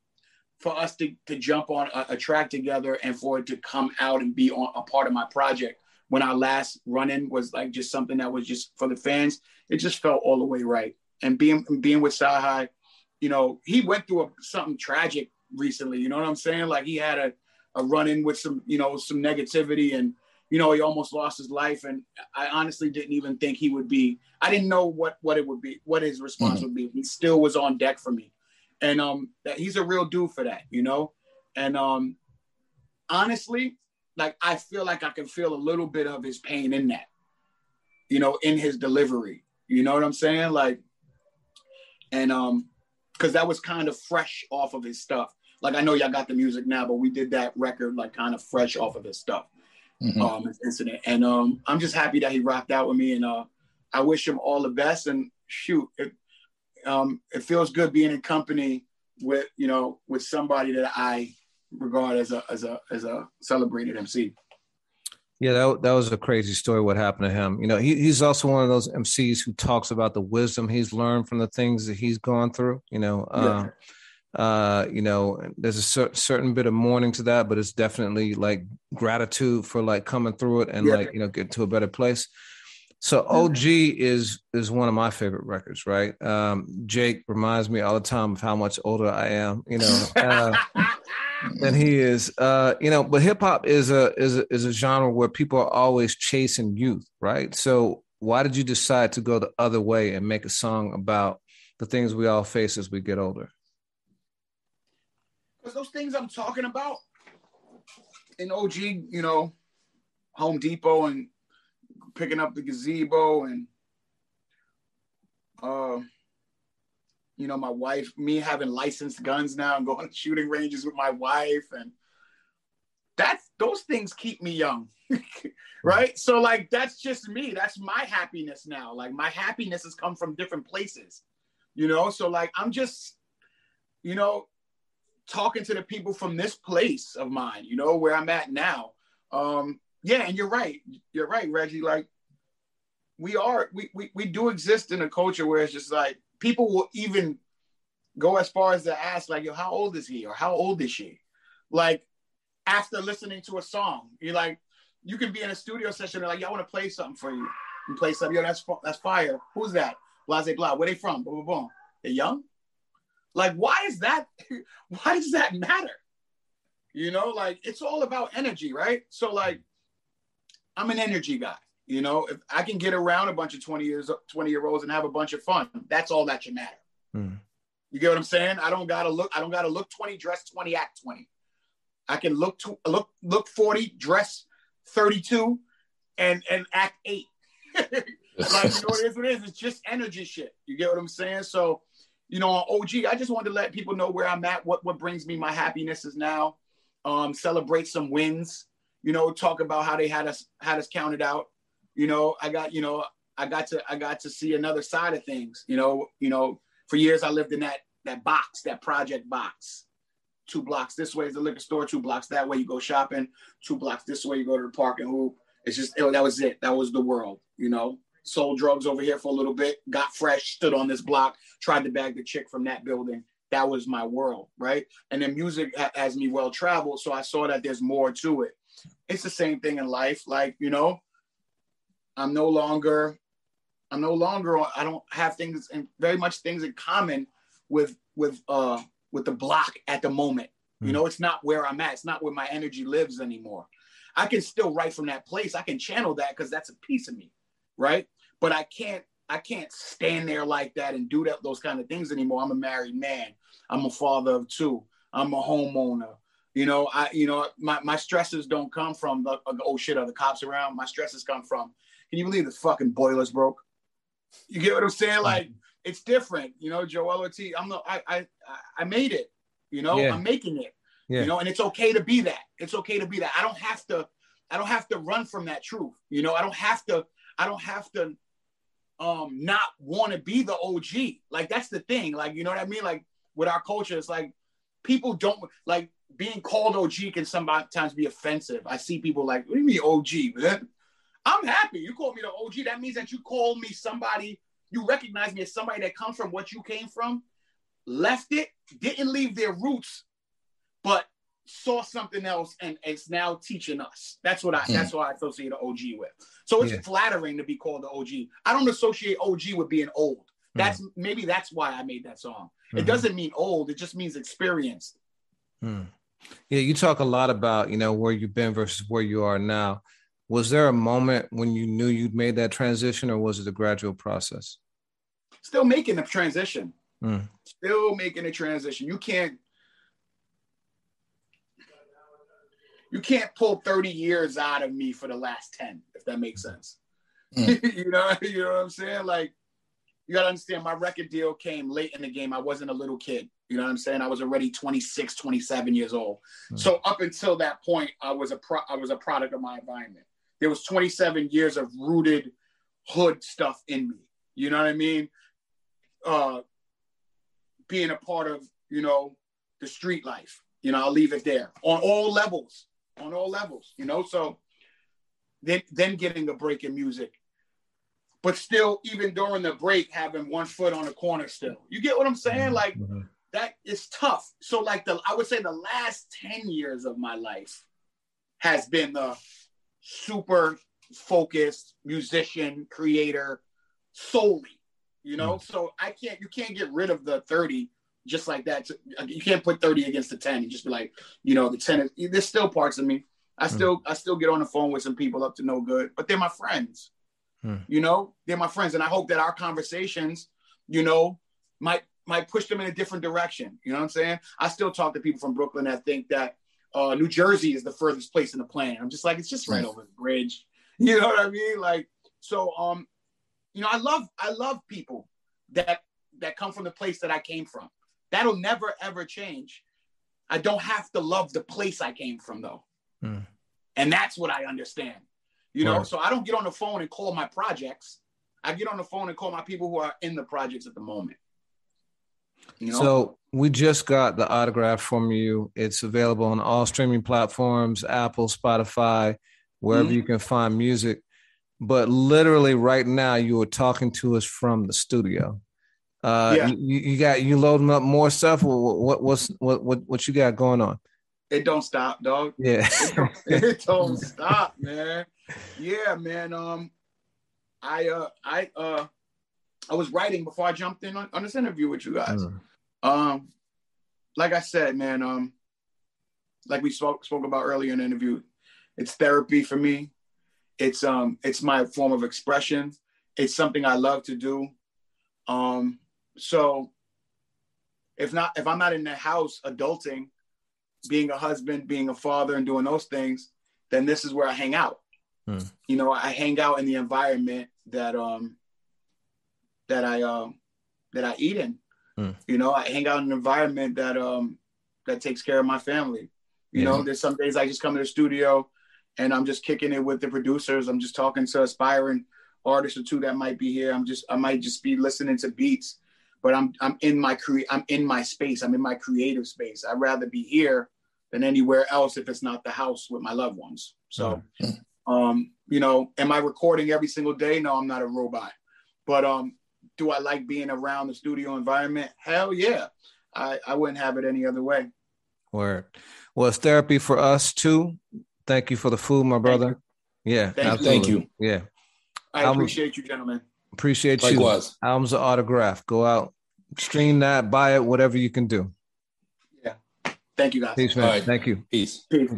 for us to, to jump on a, a track together and for it to come out and be on a part of my project when our last run-in was like just something that was just for the fans, it just felt all the way right. And being being with Sahai, you know, he went through a, something tragic recently. You know what I'm saying? Like he had a, a run in with some, you know, some negativity and, you know, he almost lost his life. And I honestly didn't even think he would be, I didn't know what, what it would be, what his response mm-hmm. would be. He still was on deck for me. And um, that he's a real dude for that, you know? And um, honestly, like I feel like I can feel a little bit of his pain in that, you know, in his delivery. You know what I'm saying? Like, and um, because that was kind of fresh off of his stuff. Like I know y'all got the music now, but we did that record like kind of fresh off of his stuff. Mm-hmm. Um, incident, and um, I'm just happy that he rocked out with me, and uh, I wish him all the best. And shoot, it, um, it feels good being in company with you know with somebody that I regard as a as a as a celebrated MC. Yeah, that, that was a crazy story. What happened to him? You know, he, he's also one of those MCs who talks about the wisdom he's learned from the things that he's gone through. You know, yeah. Uh, you know, there's a cer- certain bit of mourning to that, but it's definitely like gratitude for like coming through it and yeah. like you know get to a better place. So OG is is one of my favorite records, right? Um, Jake reminds me all the time of how much older I am. You know. Uh, [laughs] than he is. Uh, you know, but hip hop is a is a, is a genre where people are always chasing youth, right? So why did you decide to go the other way and make a song about the things we all face as we get older? Because those things I'm talking about in OG, you know, Home Depot and picking up the gazebo and uh you know, my wife, me having licensed guns now and [laughs] going to shooting ranges with my wife. And that's those things keep me young. [laughs] right. So like that's just me. That's my happiness now. Like my happiness has come from different places, you know. So like I'm just, you know, talking to the people from this place of mine, you know, where I'm at now. Um, yeah, and you're right. You're right, Reggie. Like we are, we, we we do exist in a culture where it's just like people will even go as far as to ask, like, yo, how old is he or how old is she? Like after listening to a song, you're like, you can be in a studio session, they're like, y'all want to play something for you. You play something, yo, that's that's fire. Who's that? Blase blah. Where they from? Boom, boom, boom. They young? Like, why is that? [laughs] Why does that matter? You know, like it's all about energy, right? So, like, I'm an energy guy. You know, if I can get around a bunch of 20 years, 20 year olds and have a bunch of fun, that's all that should matter. Hmm. You get what I'm saying? I don't gotta look, I don't gotta look 20, dress 20, act 20. I can look to look look 40, dress 32, and and act eight. [laughs] like you know what it is, what it is. It's just energy shit. You get what I'm saying? So you know, on OG, I just wanted to let people know where I'm at, what what brings me my happiness is now. Um, celebrate some wins, you know, talk about how they had us had us counted out. You know, I got, you know, I got to I got to see another side of things. You know, you know, for years I lived in that that box, that project box. Two blocks this way is the liquor store, two blocks that way you go shopping, two blocks this way you go to the park and hoop. It's just it, that was it. That was the world, you know sold drugs over here for a little bit, got fresh, stood on this block, tried to bag the chick from that building. That was my world, right? And then music has me well traveled, so I saw that there's more to it. It's the same thing in life, like you know, I'm no longer, I'm no longer, I don't have things and very much things in common with with uh with the block at the moment. Mm. You hmm. know, it's not where I'm at. It's not where my energy lives anymore. I can still write from that place. I can channel that because that's a piece of me right? But I can't I can't stand there like that and do that those kind of things anymore. I'm a married man. I'm a father of two. I'm a homeowner. You know, I you know my, my stresses don't come from the oh shit are the cops around. My stresses come from can you believe the fucking boilers broke? You get what I'm saying? Like it's different. You know, Joell Ortiz. I'm the I I I made it. You know, yeah. I'm making it. Yeah. You know, and it's okay to be that. It's okay to be that. I don't have to. I don't have to run from that truth. You know, I don't have to I don't have to um not want to be the OG. Like that's the thing. Like you know what I mean? Like with our culture, it's like people don't like being called OG can sometimes be offensive. I see people like, what do you mean OG, man? I'm happy. You call me the OG. That means that you call me somebody, you recognize me as somebody that comes from what you came from, left it, didn't leave their roots, but saw something else and it's now teaching us. That's what I mm. that's what I associate the OG with. So it's yeah. flattering to be called the OG. I don't associate OG with being old. Hmm. That's mm. maybe that's why I made that song. Mm-hmm. It doesn't mean old, it just means experienced. Mm. Yeah, you talk a lot about, you know, where you've been versus where you are now. Was there a moment when you knew you'd made that transition or was it a gradual process? Still making the transition. Mm. Still making a transition. You can't you can't pull 30 years out of me for the last 10, if that makes sense. Mm. [laughs] you know, you know what I'm saying? Like, you gotta understand my record deal came late in the game. I wasn't a little kid. You know what I'm saying? I was already 26, 27 years old. Mm. So up until that point, I was a pro- I was a product of my environment. There was 27 years of rooted hood stuff in me. You know what I mean? Uh, being a part of, you know, the street life. You know, I'll leave it there on all levels on all levels, you know. So then then getting a break in music. But still, even during the break, having one foot on the corner still. You get what I'm saying? Mm-hmm. Like mm-hmm. that is tough. So like the I would say the last 10 years of my life has been the super focused musician, creator solely. You know, mm-hmm. so I can't you can't get rid of the 30 just like that. You can't put 30 against the 10 and just be like, you know, the 10 is, there's still parts of me. I hmm. still, mm. I still get on the phone with some people up to no good, but they're my friends. Mm. You know, they're my friends. And I hope that our conversations, you know, might, might push them in a different direction. You know what I'm saying? I still talk to people from Brooklyn that think that uh, New Jersey is the furthest place in the planet. I'm just like, it's just right over the bridge. [laughs] You know what I mean? Like, so, um, you know, I love, I love people that, that come from the place that I came from. That'll never ever change. I don't have to love the place I came from though. Mm. And that's what I understand. You know, right. so I don't get on the phone and call my projects. I get on the phone and call my people who are in the projects at the moment. You know? So we just got the autograph from you. It's available on all streaming platforms, Apple, Spotify, wherever mm-hmm. you can find music. But literally right now, you were talking to us from the studio. Uh, yeah. you, you got you loading up more stuff. What, what what's what what what you got going on? It don't stop, dog. Yeah, it don't, [laughs] it don't stop, man. Yeah, man. Um, I uh I uh I was writing before I jumped in on, on this interview with you guys. Mm. Um, like I said, man. Um, like we spoke spoke about earlier in the interview, it's therapy for me. It's um it's my form of expression. It's something I love to do. Um, so if not if I'm not in the house adulting, being a husband, being a father, and doing those things, then this is where I hang out. Hmm. You know, I hang out in the environment that um that I um that I eat in. Hmm. You know, I hang out in an environment that um that takes care of my family. You yeah. know, there's some days I just come to the studio and I'm just kicking it with the producers. I'm just talking to aspiring artists or two that might be here. I'm just I might just be listening to beats, but I'm I'm in my cre- I'm in my space. I'm in my creative space. I'd rather be here than anywhere else if it's not the house with my loved ones. So, mm-hmm. um, you know, am I recording every single day? No, I'm not a robot. But um, do I like being around the studio environment? Hell yeah. I, I wouldn't have it any other way. Word. Well, it's therapy for us too. Thank you for the food, my brother. Yeah. Thank you. Thank you. Yeah. I appreciate you, gentlemen. Appreciate Likewise. you. Albums of autograph. Go out, stream that, buy it, whatever you can do. Yeah. Thank you, guys. Peace, man. Right. Thank you. Peace. Peace.